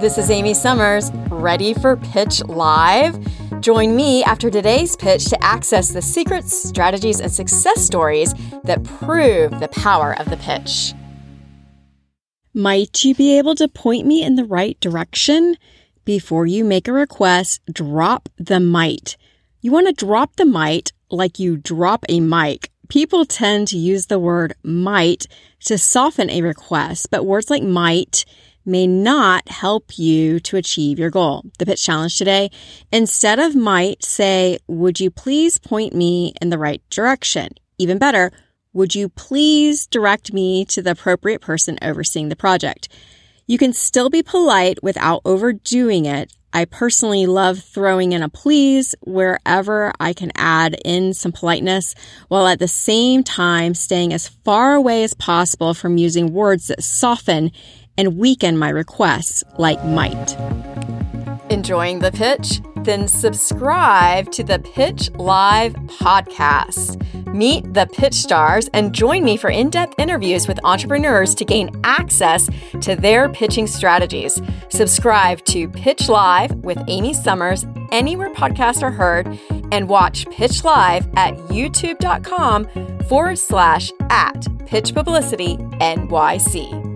This is Amy Summers, ready for Pitch Live? Join me after today's pitch to access the secrets, strategies, and success stories that prove the power of the pitch. Might you be able to point me in the right direction? Before you make a request, drop the might. You want to drop the might like you drop a mic. People tend to use the word might to soften a request, but words like might may not help you to achieve your goal. The pitch challenge today, instead of might, say, would you please point me in the right direction? Even better, would you please direct me to the appropriate person overseeing the project? You can still be polite without overdoing it. I personally love throwing in a please wherever I can add in some politeness while at the same time staying as far away as possible from using words that soften and weaken my requests like might. Enjoying the pitch? Then subscribe to the Pitch Live podcast. Meet the pitch stars and join me for in depth interviews with entrepreneurs to gain access to their pitching strategies. Subscribe to Pitch Live with Amy Summers anywhere podcasts are heard and watch Pitch Live at youtube.com forward slash at Pitch Publicity NYC.